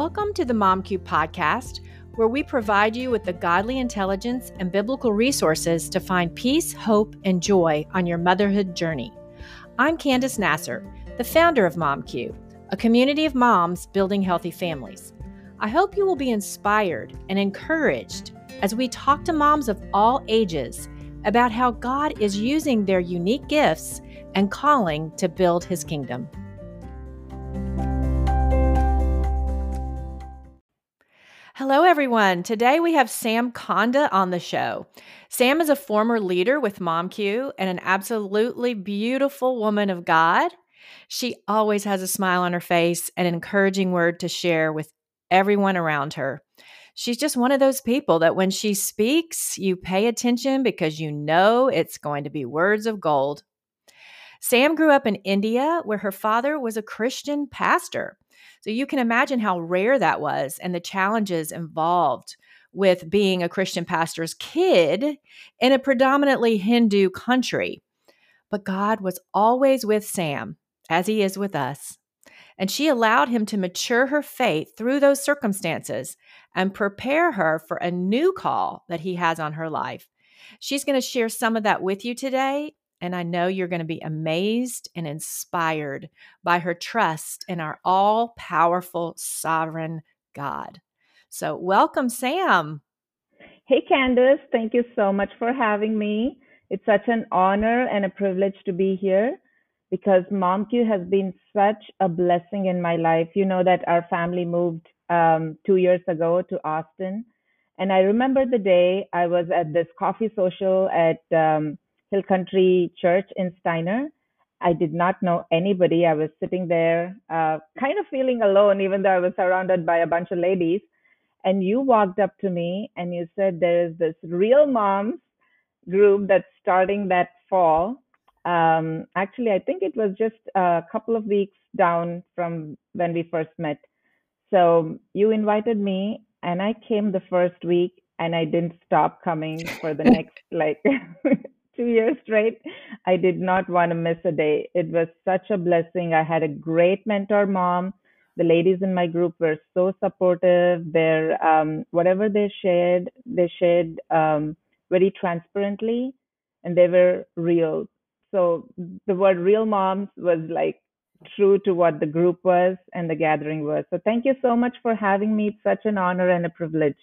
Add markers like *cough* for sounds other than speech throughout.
Welcome to the MomQ podcast, where we provide you with the godly intelligence and biblical resources to find peace, hope, and joy on your motherhood journey. I'm Candace Nasser, the founder of MomQ, a community of moms building healthy families. I hope you will be inspired and encouraged as we talk to moms of all ages about how God is using their unique gifts and calling to build his kingdom. Hello, everyone. Today we have Sam Konda on the show. Sam is a former leader with MomQ and an absolutely beautiful woman of God. She always has a smile on her face and an encouraging word to share with everyone around her. She's just one of those people that when she speaks, you pay attention because you know it's going to be words of gold. Sam grew up in India where her father was a Christian pastor. So you can imagine how rare that was and the challenges involved with being a Christian pastor's kid in a predominantly Hindu country. But God was always with Sam, as he is with us. And she allowed him to mature her faith through those circumstances and prepare her for a new call that he has on her life. She's going to share some of that with you today and I know you're going to be amazed and inspired by her trust in our all powerful, sovereign God. So, welcome, Sam. Hey, Candace. Thank you so much for having me. It's such an honor and a privilege to be here because MomQ has been such a blessing in my life. You know that our family moved um, two years ago to Austin. And I remember the day I was at this coffee social at um, Hill Country Church in Steiner. I did not know anybody. I was sitting there, uh, kind of feeling alone, even though I was surrounded by a bunch of ladies. And you walked up to me and you said, There's this real moms group that's starting that fall. Um, actually, I think it was just a couple of weeks down from when we first met. So you invited me, and I came the first week, and I didn't stop coming for the *laughs* next like *laughs* two years straight. I did not want to miss a day. It was such a blessing. I had a great mentor mom. The ladies in my group were so supportive. Their um, whatever they shared, they shared um, very transparently, and they were real. So the word "real moms" was like true to what the group was and the gathering was. So thank you so much for having me. It's such an honor and a privilege.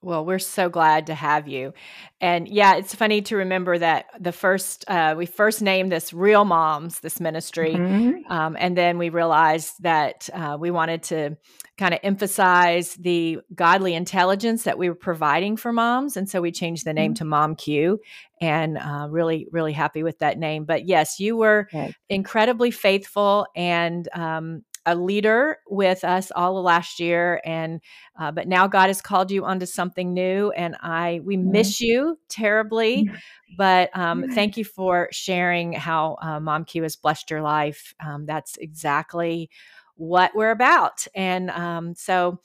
Well, we're so glad to have you. And yeah, it's funny to remember that the first, uh, we first named this Real Moms, this ministry. Mm-hmm. Um, and then we realized that uh, we wanted to kind of emphasize the godly intelligence that we were providing for moms. And so we changed the name mm-hmm. to Mom Q and uh, really, really happy with that name. But yes, you were okay. incredibly faithful and um, a leader with us all last year and uh, but now god has called you onto something new and i we miss you terribly but um, thank you for sharing how uh, mom q has blessed your life. Um, that's exactly what we're about and um, so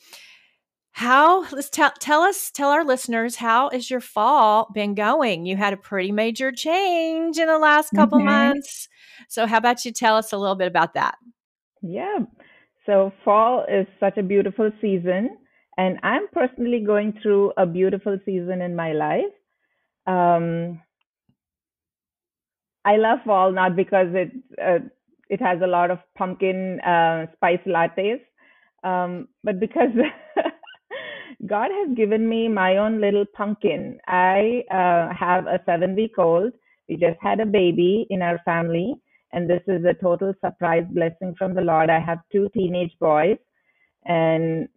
how let's tell tell us tell our listeners how is your fall been going? You had a pretty major change in the last couple mm-hmm. months so how about you tell us a little bit about that yeah. So fall is such a beautiful season, and I'm personally going through a beautiful season in my life. Um, I love fall not because it uh, it has a lot of pumpkin uh, spice lattes, um, but because *laughs* God has given me my own little pumpkin. I uh, have a seven week old. We just had a baby in our family, and this is a total surprise blessing from the Lord. I have two teenage boys, and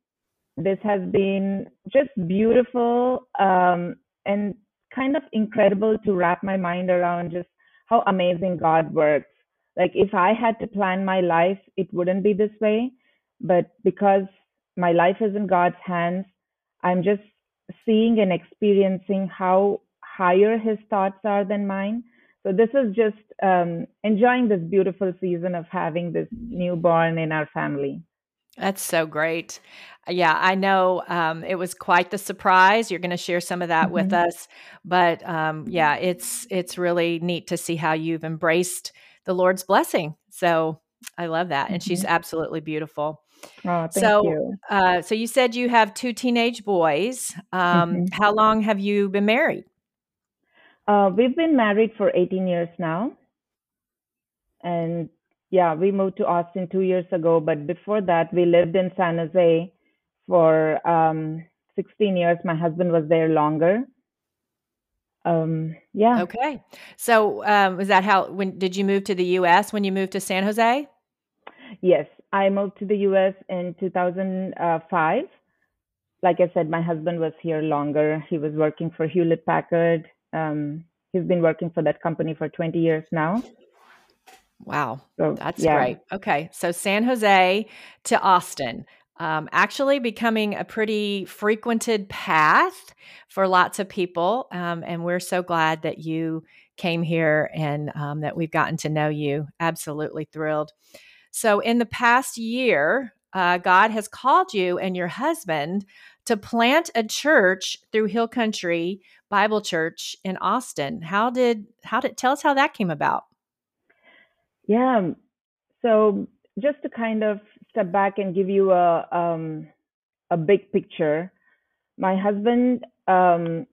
this has been just beautiful um, and kind of incredible to wrap my mind around just how amazing God works. Like, if I had to plan my life, it wouldn't be this way. But because my life is in God's hands, I'm just seeing and experiencing how higher His thoughts are than mine so this is just um, enjoying this beautiful season of having this newborn in our family. That's so great. Yeah, I know um, it was quite the surprise. You're going to share some of that mm-hmm. with us, but um, yeah, it's it's really neat to see how you've embraced the Lord's blessing. So I love that, and she's Mhm. absolutely beautiful. Oh, thank So, you. uh, so you said you have two teenage boys. Um, hmm how long have you been married? Uh, we've been married for 18 years now, and yeah, we moved to Austin two years ago. But before that, we lived in San Jose for um, 16 years. My husband was there longer. Um, yeah, Okay. So, um, is that how? When did you move to the U.S. When you moved to San Jose? yes, I moved to the U.S. in 2005. Like I said, my husband was here longer. He was working for Hewlett Packard. Um, he's been working for that company for 20 years now. Wow, So that's yeah, great. Okay, so San Jose to Austin, um, actually becoming a pretty frequented path for lots of people. Um, and we're so glad that you came here and um, that we've gotten to know you. Absolutely thrilled. So, in the past year, uh, God has called you and your husband to plant a church through Hill Country Bible Church in Austin. How did how did tell us how that came about? yeah. So just to kind of step back and give you a um, a big picture, my husband um,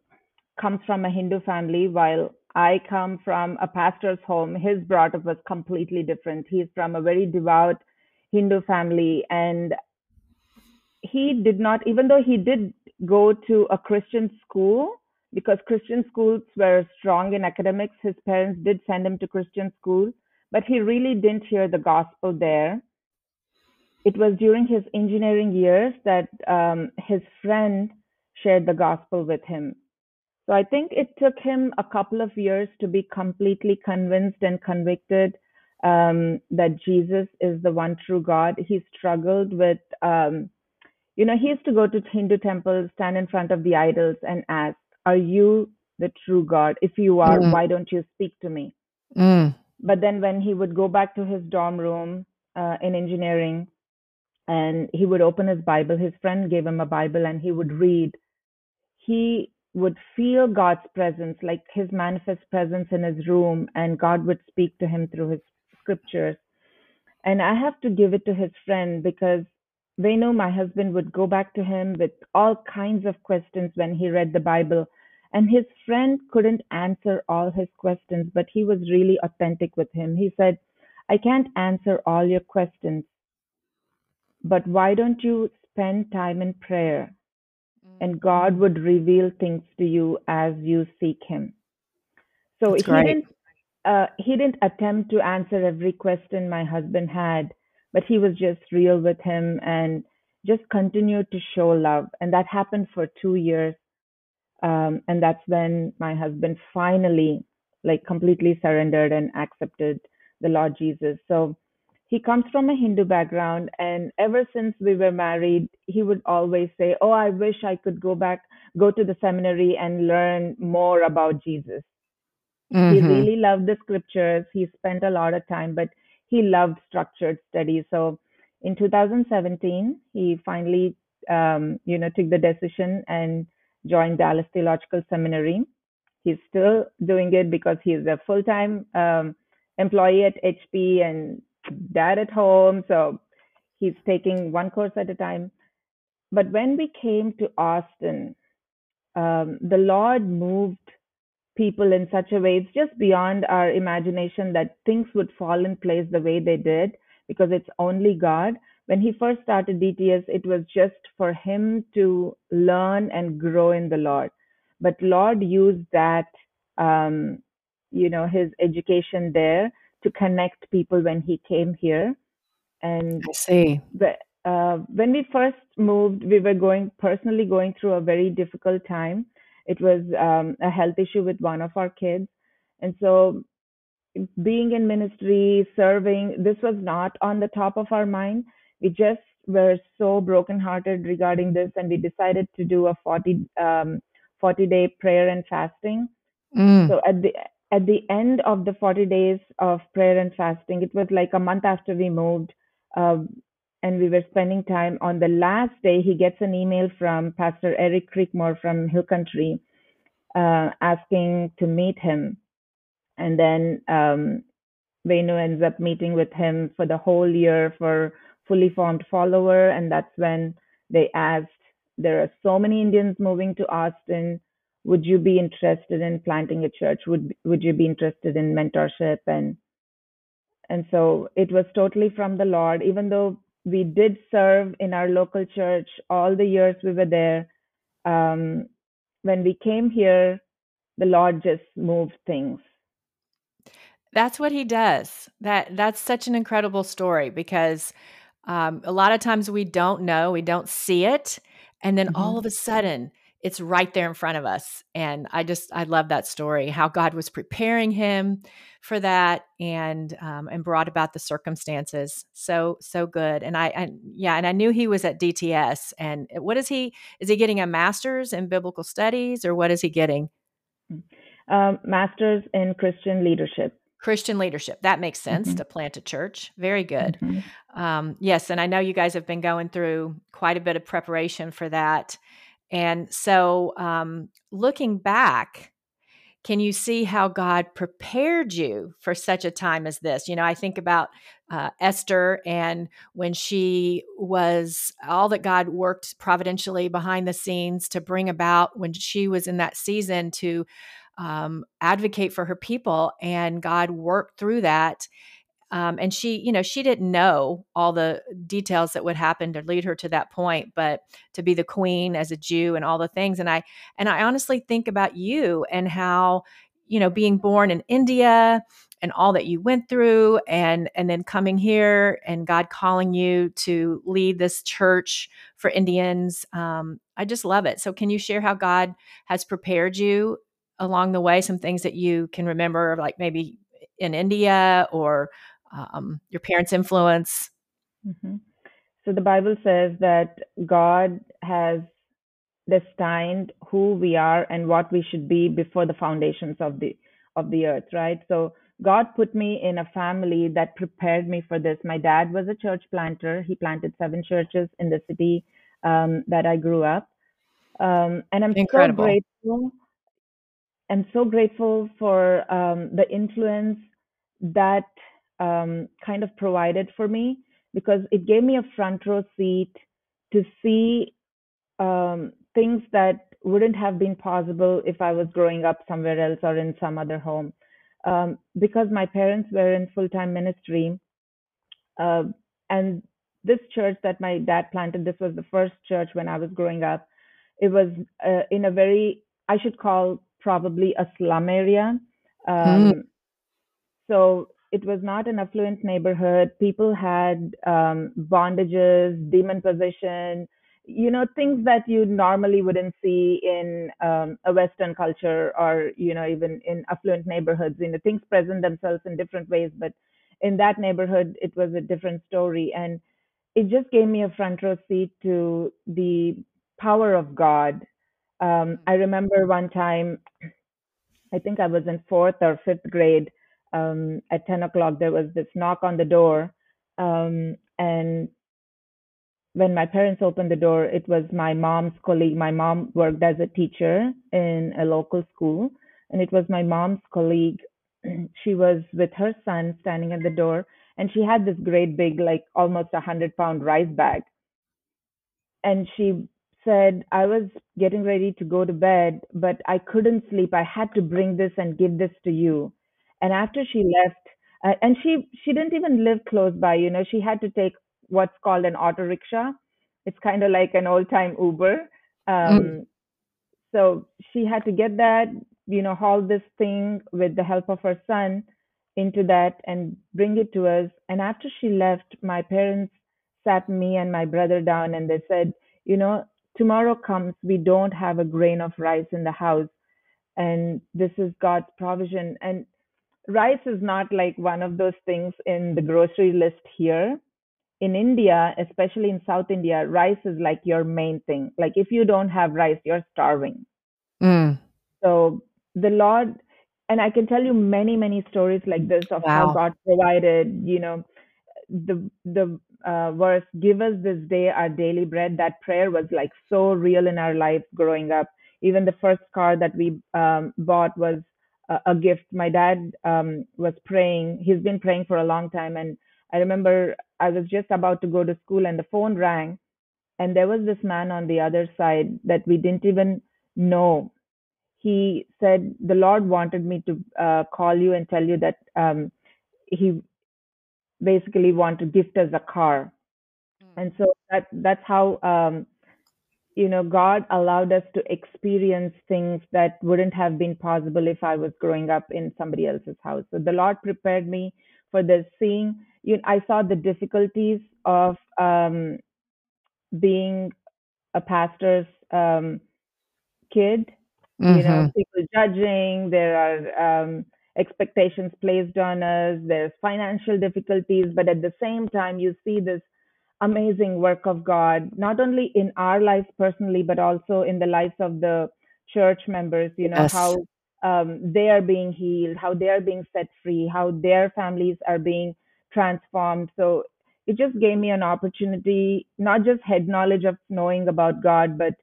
comes from a Hindu family, while I come from a pastor's home. His brought up was completely different. He's from a very devout Hindu family, and he did not, even though he did go to a Christian school, because Christian schools were strong in academics, his parents did send him to Christian school, but he really didn't hear the gospel there. It was during his engineering years that um, his friend shared the gospel with him. So I think it took him a couple of years to be completely convinced and convicted um, that Jesus is the one true God. He struggled with, um, you know, he used to go to Hindu temples, stand in front of the idols, and ask, Are you the true God? If you are, Mm, why don't you speak to me? mm, But then when he would go back to his dorm room uh, in engineering and he would open his Bible, his friend gave him a Bible and he would read he would feel God's presence, like his manifest presence in his room, and God would speak to him through his scriptures. And I have to give it to his friend because they know my husband would go back to him with all kinds of questions when he read the Bible. And his friend couldn't answer all his questions, but he was really authentic with him. He said, I can't answer all your questions, but why don't you spend time in prayer? and God would reveal things to you as you seek Him. So That's he great. didn't uh, he didn't attempt to answer every question my husband had, but he was just real with him and just continued to show love. And that happened for two years. Um, and that's when my husband finally, like, completely surrendered and accepted the Lord Jesus. So he comes from a Hindu background, and ever since we were married, he would always say, "Oh, I wish I could go back, go to the seminary and learn more about Jesus." He hmm really loved the scriptures. He spent a lot of time, but he loved structured study. So in 2017, he finally, um, you know, took the decision and joined Dallas Theological Seminary. He's still doing it because he's a full-time um, employee at HP and dad at home. So he's taking one course at a time. But when we came to Austin, um, the Lord moved people in such a way it's just beyond our imagination that things would fall in place the way they did because it's only god when he first started dts it was just for him to learn and grow in the lord but lord used that um you know his education there to connect people when he came here and I see. the, uh, when we first moved, we were going personally going through a very difficult time. It was um, a health issue with one of our kids, and so being in ministry, serving, this was not on the top of our mind. We just were so brokenhearted regarding this, and we decided to do a 40 um, 40 day prayer and fasting. Mm, So at the at the end of the 40 days of prayer and fasting, it was like a month after we moved, um, and we were spending time. On the last day, he gets an email from Pastor Eric Creekmore from Hill Country, uh, asking to meet him. And then um, Venu ends up meeting with him for the whole year for fully formed follower, and that's when they asked, "There are so many Indians moving to Austin. Would you be interested in planting a church? Would Would you be interested in mentorship?" and and so it was totally from the Lord. Even though we did serve in our local church all the years we were there, um, when we came here, the Lord just moved things. That's what he does. That that's such an incredible story because um, a lot of times we don't know, we don't see it, and then all hmm of a sudden it's right there in front of us. And I just I love that story, how God was preparing him for that and um, and brought about the circumstances. So so good. And I and yeah, and I knew he was at DTS. And what is he? Is he getting a master's in biblical studies or what is he getting? Um, Masters in Christian Leadership. Christian leadership. That makes sense hmm to plant a church. Very good. hmm Um, yes, and I know you guys have been going through quite a bit of preparation for that. And so, um, looking back, can you see how God prepared you for such a time as this? You know, I think about uh, Esther and when she was all that God worked providentially behind the scenes to bring about when she was in that season to um, advocate for her people, and God worked through that. Um, and she, you know, she didn't know all the details that would happen to lead her to that point, but to be the queen as a Jew and all the things. And I, and I honestly think about you and how, you know, being born in India and all that you went through, and and then coming here and God calling you to lead this church for Indians. Um, I just love it. So, can you share how God has prepared you along the way? Some things that you can remember, like maybe in India or um, your parents' influence. hmm So the Bible says that God has destined who we are and what we should be before the foundations of the of the earth right? So god put me in a family that prepared me for this. My dad was a church planter. He planted seven churches in the city um, that i grew up. Um, and i'm so grateful i'm so grateful for um, the influence that um, kind of provided for me because it gave me a front row seat to see um, things that wouldn't have been possible if I was growing up somewhere else or in some other home. Um, because my parents were in full time ministry, uh, and this church that my dad planted, this was the first church when I was growing up. It was uh, in a very, I should call probably a slum area. Mm, Um, so it was not an affluent neighborhood. People had um, bondages, demon possession, you know, things that you normally wouldn't see in um, a Western culture or, you know, even in affluent neighborhoods. You know, things present themselves in different ways, but in that neighborhood, it was a different story. And it just gave me a front row seat to the power of God. Um, I remember one time I think I was in fourth or fifth grade. Um, at 10 o'clock, there was this knock on the door. Um, and when my parents opened the door, it was my mom's colleague. My mom worked as a teacher in a local school, and it was my mom's colleague. *clears throat* She was with her son standing at the door, and she had this great big, like almost a hundred pound rice bag and she said I was getting ready to go to bed, but I couldn't sleep. I had to bring this and give this to you. And after she left, uh, and she she didn't even live close by. You know, she had to take what's called an auto rickshaw. It's kind of like an old time Uber. mm, Um, so she had to get that, you know, haul this thing with the help of her son into that and bring it to us. And after she left, my parents sat me and my brother down and they said, you know, tomorrow comes, we don't have a grain of rice in the house. And this is God's provision. And rice is not like one of those things in the grocery list here. In India, especially in South India, rice is like your main thing. Like if you don't have rice, you're starving. mm. So the Lord, and I can tell you many, many stories like this of how God provided, you know, the the uh, verse, "Give us this day our daily bread." That prayer was like so real in our life growing up. Even the first car that we um, bought was a, gift. My dad um, was praying. He's been praying for a long time, and I remember I was just about to go to school, and the phone rang, and there was this man on the other side that we didn't even know. He said the Lord wanted me to uh, call you and tell you that um, he basically wanted to gift us a car, and so that that's how um, you know God allowed us to experience things that wouldn't have been possible if I was growing up in somebody else's house. So the Lord prepared me for this. Seeing you, know, I saw the difficulties of um, being a pastor's um, kid. Mm-hmm. You know, people judging. There are um, expectations placed on us. There's financial difficulties, but at the same time, you see this amazing work of God, not only in our lives personally, but also in the lives of the church members. You know Yes. how um, they are being healed, how they are being set free, how their families are being transformed. So it just gave me an opportunity, not just head knowledge of knowing about God, but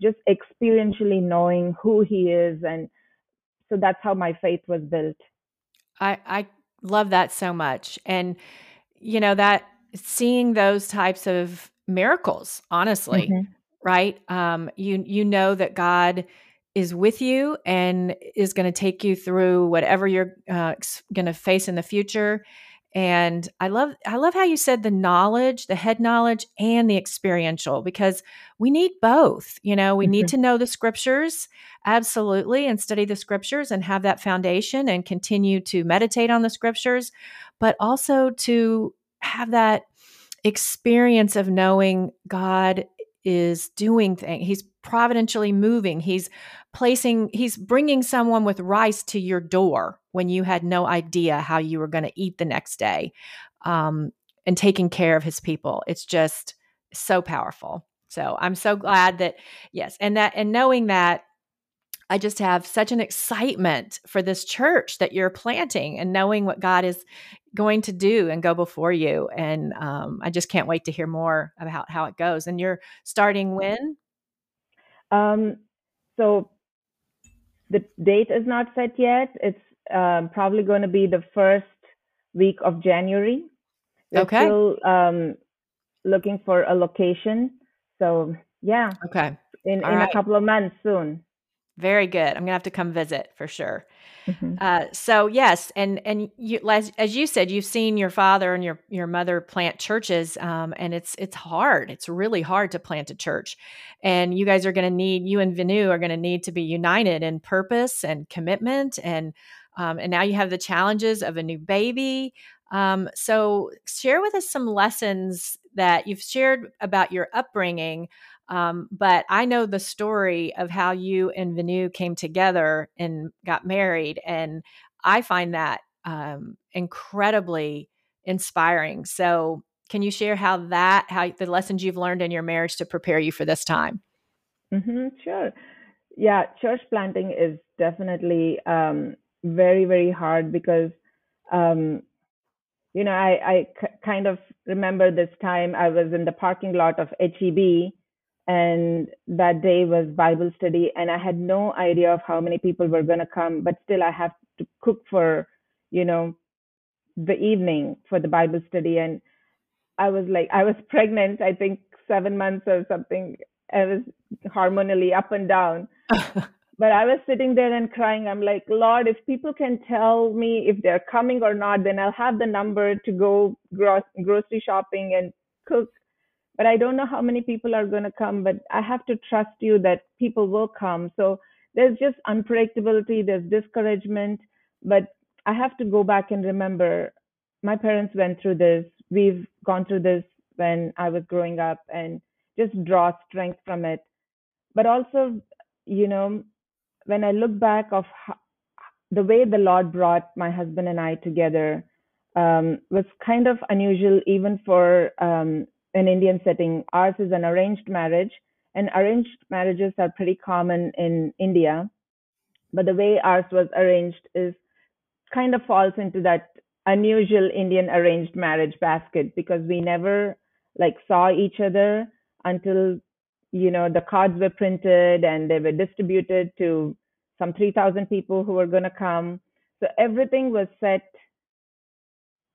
just experientially knowing who He is. And so that's how my faith was built. I I love that so much. And you know that seeing those types of miracles, honestly, Mhm. right? Um you you know that God is with you and is going to take you through whatever you're uh, going to face in the future. And I love I love how you said the knowledge, the head knowledge and the experiential because we need both. You know, we need Mhm. to know the scriptures absolutely and study the scriptures and have that foundation and continue to meditate on the scriptures, but also to have that experience of knowing God is doing things. He's providentially moving. He's placing, he's bringing someone with rice to your door when you had no idea how you were going to eat the next day um, and taking care of his people. It's just so powerful. So I'm so glad that, yes, and that, and knowing that I just have such an excitement for this church that you're planting and knowing what God is going to do and go before you. And um, I just can't wait to hear more about how it goes. And you're starting when? Um, so the date is not set yet. It's um, probably going to be the first week of January. We're Okay. still um, looking for a location. So yeah, Okay. in, All in right. a couple of months soon. Very good. I'm gonna have to come visit for sure. Mhm. Uh, so yes, and and you as, as you said, you've seen your father and your your mother plant churches, um, and it's it's hard. It's really hard to plant a church, and you guys are going to need you and Venu are going to need to be united in purpose and commitment, and um, and now you have the challenges of a new baby. Um, so share with us some lessons that you've shared about your upbringing. Um, but I know the story of how you and Venu came together and got married, and I find that um, incredibly inspiring. So, can you share how that, how the lessons you've learned in your marriage to prepare you for this time? hmm sure. Yeah, church planting is definitely um, very, very hard because, um, you know, I, I k- kind of remember this time I was in the parking lot of HEB and that day was Bible study and I had no idea of how many people were going to come, but still I have to cook for, you know, the evening for the Bible study. And I was like, I was *laughs* pregnant, I think seven months or something. I was hormonally up and down. *laughs* But I was sitting there and crying. I'm like, Lord, if people can tell me if they're coming or not, then I'll have the number to go gro- grocery shopping and cook. But I don't know how many people are going to come, but I have to trust you that people will come. So there's just unpredictability, there's discouragement. But I have to go back and remember my parents went through this. We've gone through this when I was growing up and just draw strength from it. But also, you know, when I look back of how, the way the Lord brought my husband and I together um, was kind of unusual, even for um, an Indian setting. Ours is an arranged marriage, and arranged marriages are pretty common in India. But the way ours was arranged is kind of falls into that unusual Indian arranged marriage basket because we never like saw each other until you know the cards were printed and they were distributed to some 3,000 people who were going to come. So everything was set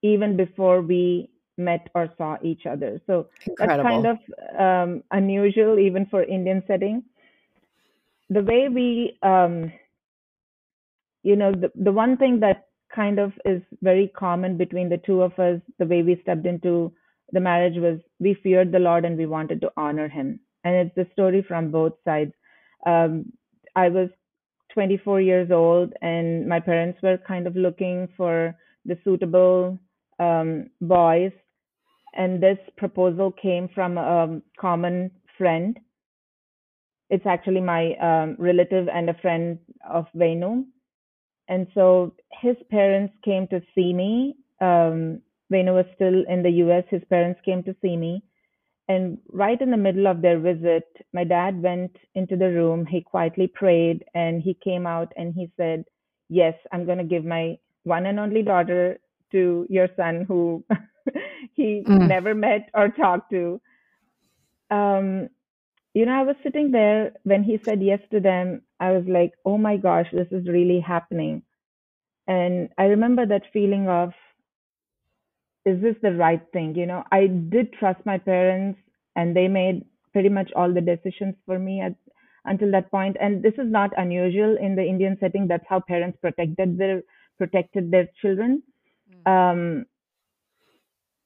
even before we met or saw each other. So Incredible. that's kind of um, unusual even for Indian setting. The way we, um, you know, the, the one thing that kind of is very common between the two of us, the way we stepped into the marriage was we feared the Lord and we wanted to honor him. And it's the story from both sides. Um, I was 24 years old and my parents were kind of looking for the suitable um, boys. And this proposal came from a common friend. It's actually my um, relative and a friend of Venu. And so his parents came to see me. Um, Venu was still in the US. His parents came to see me. And right in the middle of their visit, my dad went into the room. He quietly prayed and he came out and he said, Yes, I'm going to give my one and only daughter to your son who *laughs* he Mm. never met or talked to. Um, you know, I was sitting there when he said yes to them. I was like, oh my gosh, this is really happening. And I remember that feeling of, is this the right thing? You know, I did trust my parents and they made pretty much all the decisions for me at, until that point. And this is not unusual in the Indian setting. That's how parents protected their protected their children. Um,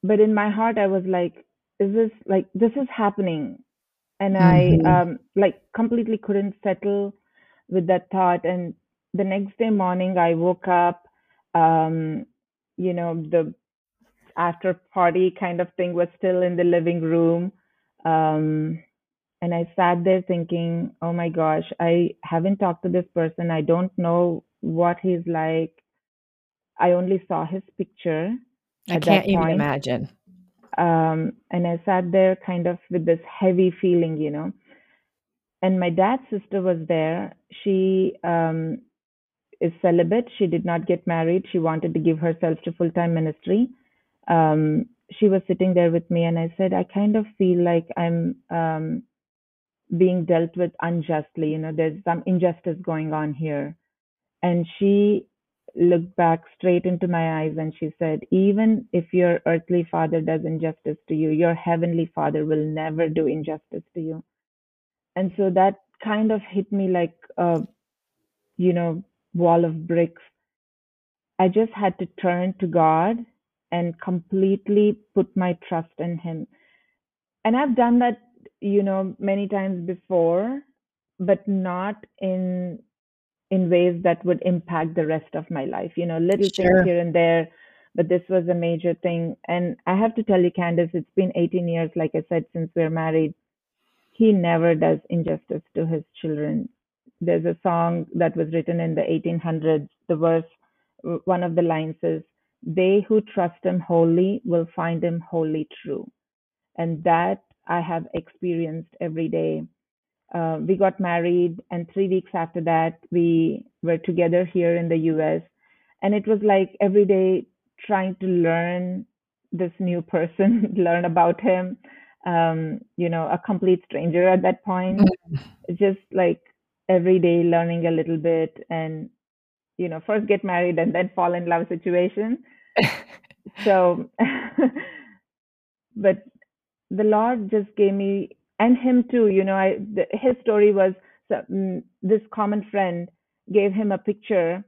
but in my heart, I was like, is this like this is happening? And I Mhm. um, like completely couldn't settle with that thought. And the next day morning, I woke up. Um, you know, the after party kind of thing was still in the living room. Um, and I sat there thinking, oh my gosh, I haven't talked to this person. I don't know what he's like. I only saw his picture I can't even point. imagine. Um, and I sat there kind of with this heavy feeling, you know. And my dad's sister was there. She um, is celibate. She did not get married. She wanted to give herself to full time ministry. Um, she was sitting there with me, and I said, I kind of feel like I'm um, being dealt with unjustly. You know, there's some injustice going on here. And she looked back straight into my eyes and she said, Even if your earthly father does injustice to you, your heavenly father will never do injustice to you. And so that kind of hit me like a, you know, wall of bricks. I just had to turn to God and completely put my trust in Him. And I've done that, you know, many times before, but not in in ways that would impact the rest of my life. You know, little things here and there, but this was a major thing. And I have to tell you, Candace, it's been 18 years, like I said, since we're married. He never does injustice to his children. There's a song that was written in the 1800s. The verse, one of the lines is, They who trust him wholly will find him wholly true. And that I have experienced every day uh, we got married, and three weeks after that, we were together here in the US. And it was like every day trying to learn this new person, *laughs* learn about him. Um, you know, a complete stranger at that point. Just like every day learning a little bit and, you know, first get married and then fall in love situation. *laughs* So, *laughs* but the Lord just gave me and him too. You know, I the, his story was mm, this common friend gave him a picture,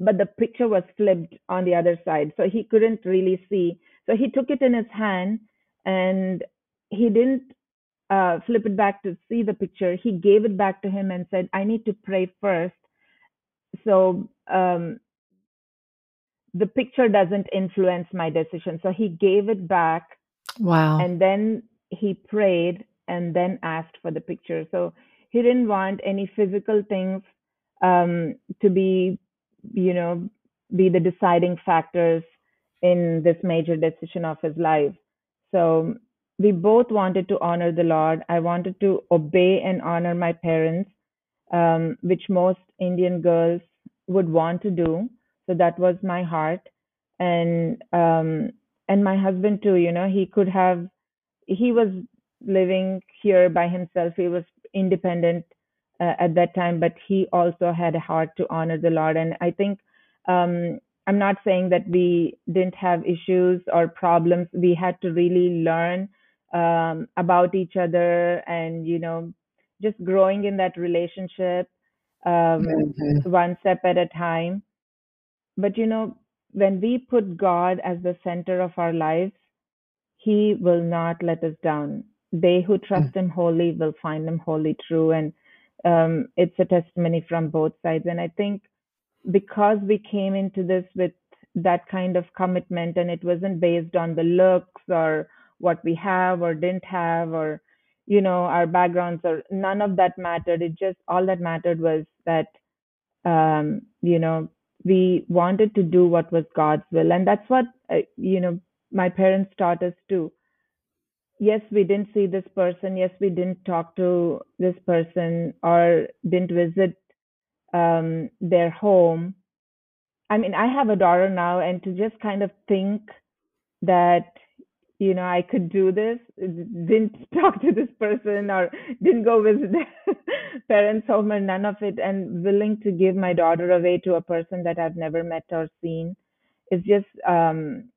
but the picture was flipped on the other side, so he couldn't really see. So he took it in his hand and he didn't uh, flip it back to see the picture. He gave it back to him and said, "I need to pray first, so um, the picture doesn't influence my decision." So he gave it back Wow. and then he prayed and then asked for the picture. So he didn't want any physical things um, to be, you know, be the deciding factors in this major decision of his life. So we both wanted to honor the Lord. I wanted to obey and honor my parents, um, which most Indian girls would want to do. So that was my heart, and um, and my husband too. You know, he could have. He was living here by himself. He was independent uh, at that time, but he also had a heart to honor the Lord. And I think um, I'm not saying that we didn't have issues or problems. We had to really learn um, about each other and, you know, just growing in that relationship um, Mhm. one step at a time. But, you know, when we put God as the center of our lives, He will not let us down. They who trust Him wholly will find Him wholly true. And um, it's a testimony from both sides. And I think because we came into this with that kind of commitment and it wasn't based on the looks or what we have or didn't have or you know our backgrounds or none of that mattered it just all that mattered was that um you know we wanted to do what was god's will and that's what uh, you know my parents taught us too yes we didn't see this person. Yes we didn't talk to this person or didn't visit um their home. I mean, I have a daughter now, and to just kind of think that, you know, I could do this, didn't *laughs* talk to this person or didn't go visit their *laughs* parents' home or none of it, and willing to give my daughter away to a person that I've never met or seen is just, um,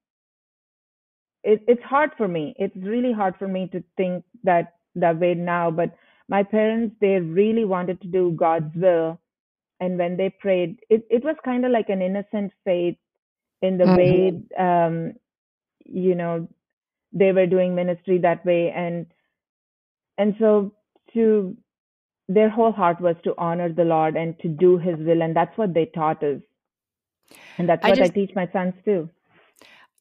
it, it's hard for me. It's really hard for me to think that that way now. But my parents, they really wanted to do God's will and when they prayed it, it was kind of like an innocent faith in the way Mhm. um you know they were doing ministry that way and and so to their whole heart was to honor the lord and to do his will and that's what they taught us and that's what i just teach my sons too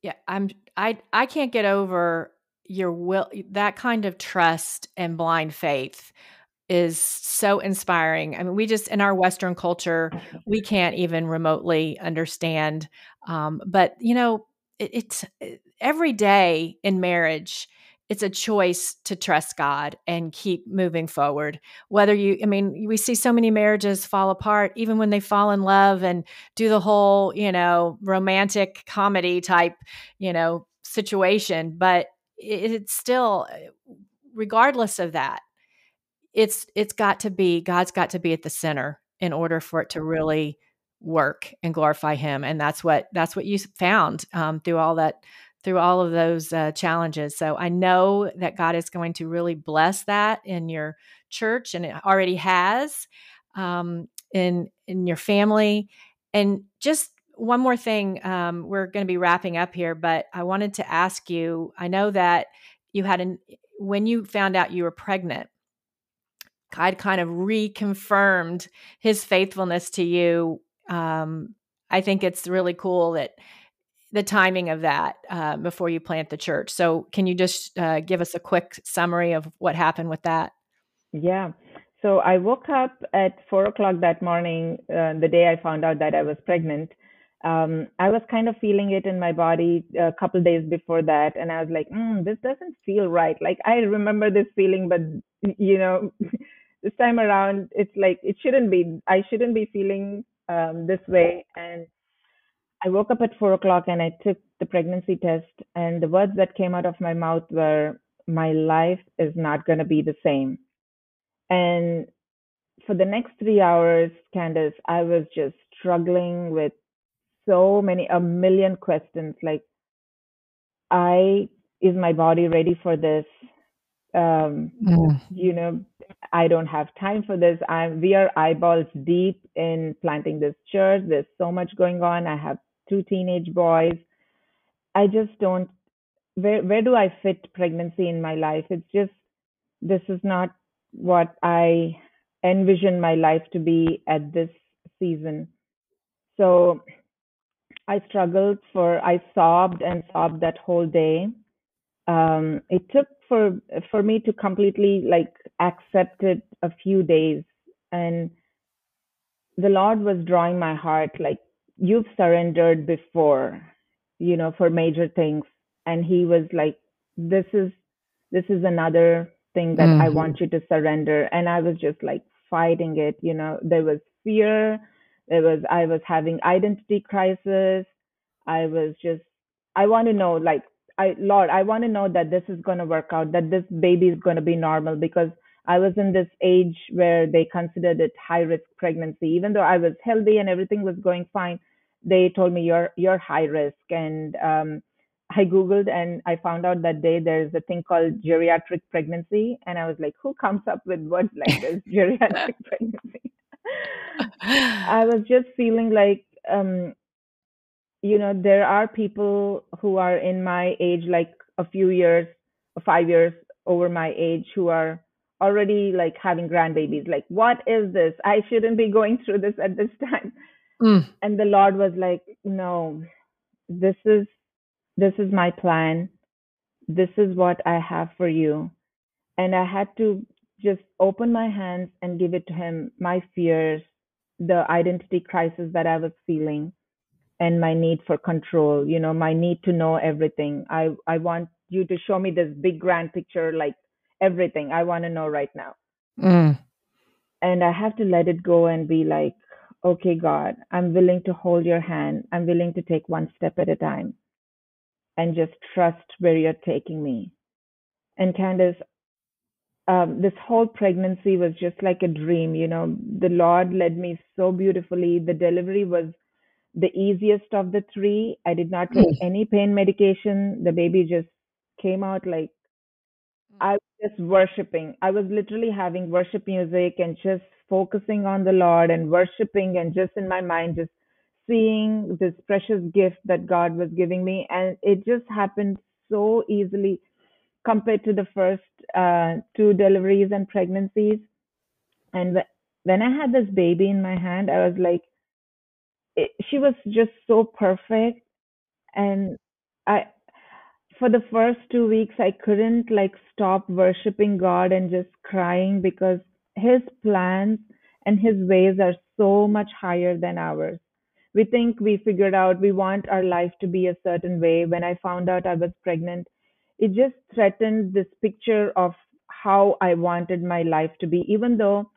yeah, I'm I I can't get over your will that kind of trust and blind faith is so inspiring. I mean, we just in our Western culture, we can't even remotely understand. Um, but you know, it, it's every day in marriage, it's a choice to trust God and keep moving forward. Whether you, I mean, we see so many marriages fall apart, even when they fall in love and do the whole, you know, romantic comedy type, you know, situation. But it's still, regardless of that it's it's got to be God's got to be at the center in order for it to really work and glorify Him, and that's what that's what you found um, through all that through all of those uh, challenges. So I know that God is going to really bless that in your church, and it already has um, in in your family. And just one more thing, um, we're going to be wrapping up here, but I wanted to ask you. I know that you had an when you found out you were pregnant God kind of reconfirmed his faithfulness to you. Um, I think it's really cool that the timing of that uh, before you plant the church. So, can you just uh, give us a quick summary of what happened with that? yeah so i woke up at four o'clock that morning uh, the day i found out that i was pregnant um, I was kind of feeling it in my body a couple days before that, and I was like, mm, "This doesn't feel right." Like I remember this feeling, but you know, *laughs* this time around, it's like it shouldn't be. I shouldn't be feeling um, this way. And I woke up at four o'clock and I took the pregnancy test, and the words that came out of my mouth were, "My life is not going to be the same." And for the next three hours, Candace, I was just struggling with so many a million questions like i is my body ready for this um Mm. you know i don't have time for this i'm we are eyeballs deep in planting this church there's so much going on i have two teenage boys. I just don't where where do i fit pregnancy in my life? It's just this is not what i envision my life to be at this season. So I struggled for I sobbed and sobbed that whole day. Um, it took for for me to completely like accept it a few days, and the Lord was drawing my heart like you've surrendered before, you know, for major things, and He was like, this is this is another thing that I Mhm. want you to surrender, and I was just like fighting it, you know. There was fear, there was I was having identity crisis I was just, I want to know, like, I, Lord, I want to know that this is going to work out, that this baby is going to be normal because I was in this age where they considered it high risk pregnancy. Even though I was healthy and everything was going fine, they told me you're you're high risk. And um, I googled and I found out that day there's a thing called geriatric pregnancy, and I was like, who comes up with words *laughs* like this, geriatric *laughs* pregnancy? I was just feeling like, um, you know, there are people who are in my age, like a few years, five years over my age, who are already like having grandbabies. Like, what is this? I shouldn't be going through this at this *laughs* time. Mm. And the Lord was like, no, this is this is my plan. This is what I have for you. And I had to just open my hands and give it to him, my fears, the identity crisis that I was feeling, and my need for control, you know, my need to know everything. I, I want you to show me this big grand picture, like everything. I want to know right now. Mm. And I have to let it go and be like, okay, God, I'm willing to hold your hand. I'm willing to take one step at a time and just trust where you're taking me. And Candace, um, this whole pregnancy was just like a dream. You know, the Lord led me so beautifully. The delivery was the easiest of the three. I did not take mm. any pain medication. The baby just came out like I was just worshiping. I was literally having worship music and just focusing on the Lord and worshiping and just in my mind, just seeing this precious gift that God was giving me. And it just happened so easily compared to the first uh, two deliveries and pregnancies. And when I had this baby in my hand, I was like, it, she was just so perfect. And I, for the first two weeks, I couldn't like stop worshiping God and just crying because His plans and His ways are so much higher than ours we think we figured out we want our life to be a certain way. When I found out I was pregnant, it just threatened this picture of how I wanted my life to be, even though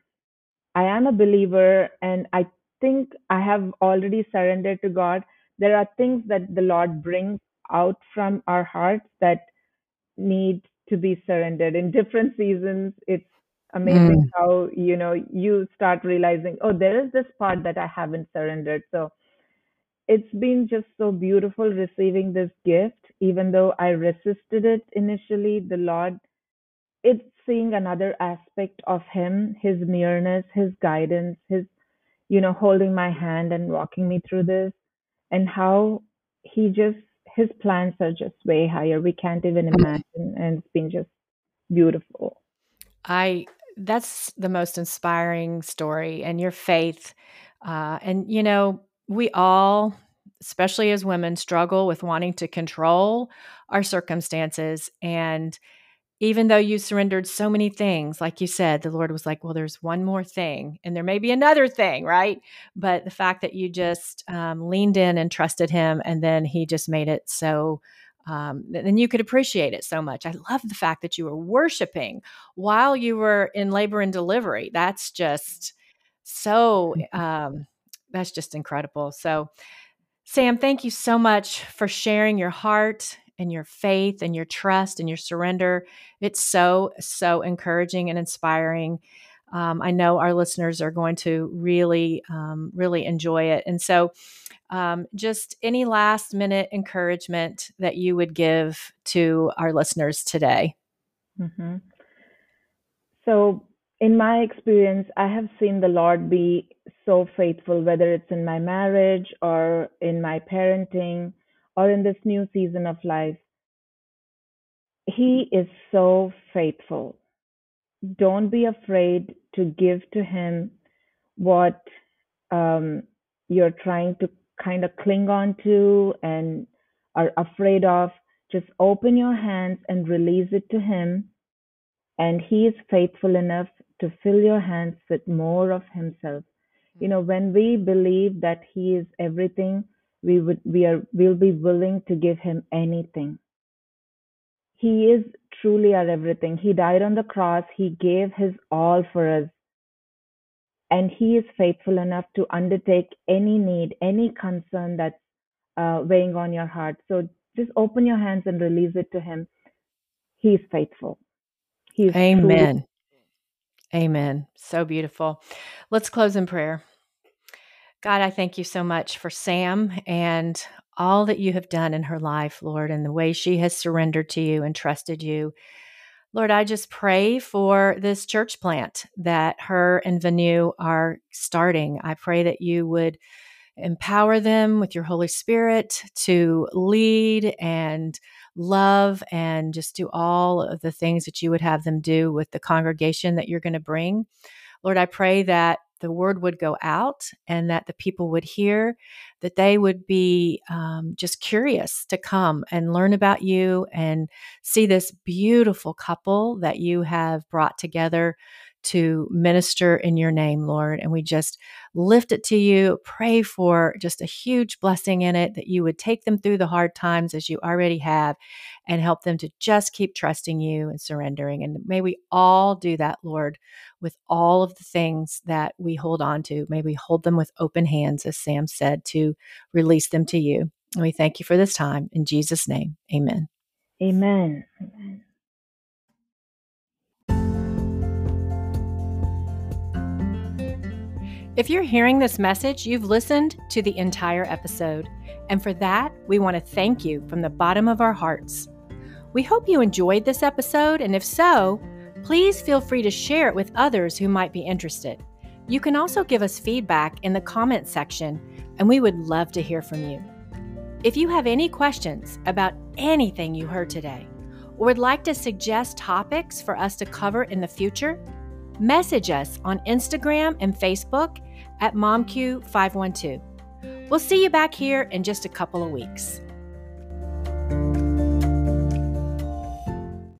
I am a believer and I think I have already surrendered to God. There are things that the Lord brings out from our hearts that need to be surrendered in different seasons. It's amazing mm. how you know you start realizing, oh, there is this part that I haven't surrendered. So it's been just so beautiful receiving this gift even though i resisted it initially the lord it's seeing another aspect of him his nearness his guidance his you know holding my hand and walking me through this and how he just his plans are just way higher we can't even imagine and it's been just beautiful i that's the most inspiring story and your faith uh, and you know we all, especially as women, struggle with wanting to control our circumstances. And even though you surrendered so many things, like you said, the Lord was like, well, there's one more thing, and there may be another thing, right? But the fact that you just um, leaned in and trusted Him, and then He just made it so. Um, then you could appreciate it so much. I love the fact that you were worshiping while you were in labor and delivery. That's just so um, that's just incredible. So, Sam, thank you so much for sharing your heart and your faith and your trust and your surrender. It's so, so encouraging and inspiring. Um, I know our listeners are going to really, um, really enjoy it. And so, um, just any last minute encouragement that you would give to our listeners today. Mm-hmm. So, in my experience, I have seen the Lord be so faithful, whether it's in my marriage or in my parenting or in this new season of life. He is so faithful. Don't be afraid to give to Him what um, you're trying to kind of cling on to and are afraid of. Just open your hands and release it to Him. And He is faithful enough to fill your hands with more of himself you know when we believe that he is everything we would we are will be willing to give him anything. He is truly our everything. He died on the cross. He gave his all for us. And he is faithful enough to undertake any need any concern that's uh, weighing on your heart. So just open your hands and release it to him. He is faithful. Amen. Amen. So beautiful. Let's close in prayer. God, I thank you so much for Sam and all that you have done in her life, Lord, and the way she has surrendered to you and trusted you. Lord, I just pray for this church plant that her and Venu are starting. I pray that you would empower them with your Holy Spirit to lead and love and just do all of the things that you would have them do with the congregation that you're going to bring. Lord, I pray that the word would go out and that the people would hear, that they would be um, just curious to come and learn about you and see this beautiful couple that you have brought together to minister in your name, Lord. And we just lift it to you, pray for just a huge blessing in it, that you would take them through the hard times as you already have and help them to just keep trusting you and surrendering. And may we all do that, Lord, with all of the things that we hold on to. May we hold them with open hands, as Sam said, to release them to you. And we thank you for this time. In Jesus' name, amen. Amen. Amen. If you're hearing this message, you've listened to the entire episode. And for that, we want to thank you from the bottom of our hearts. We hope you enjoyed this episode, and if so, please feel free to share it with others who might be interested. You can also give us feedback in the comments section, and we would love to hear from you. If you have any questions about anything you heard today, or would like to suggest topics for us to cover in the future, message us on Instagram and Facebook at MomQ512. We'll see you back here in just a couple of weeks.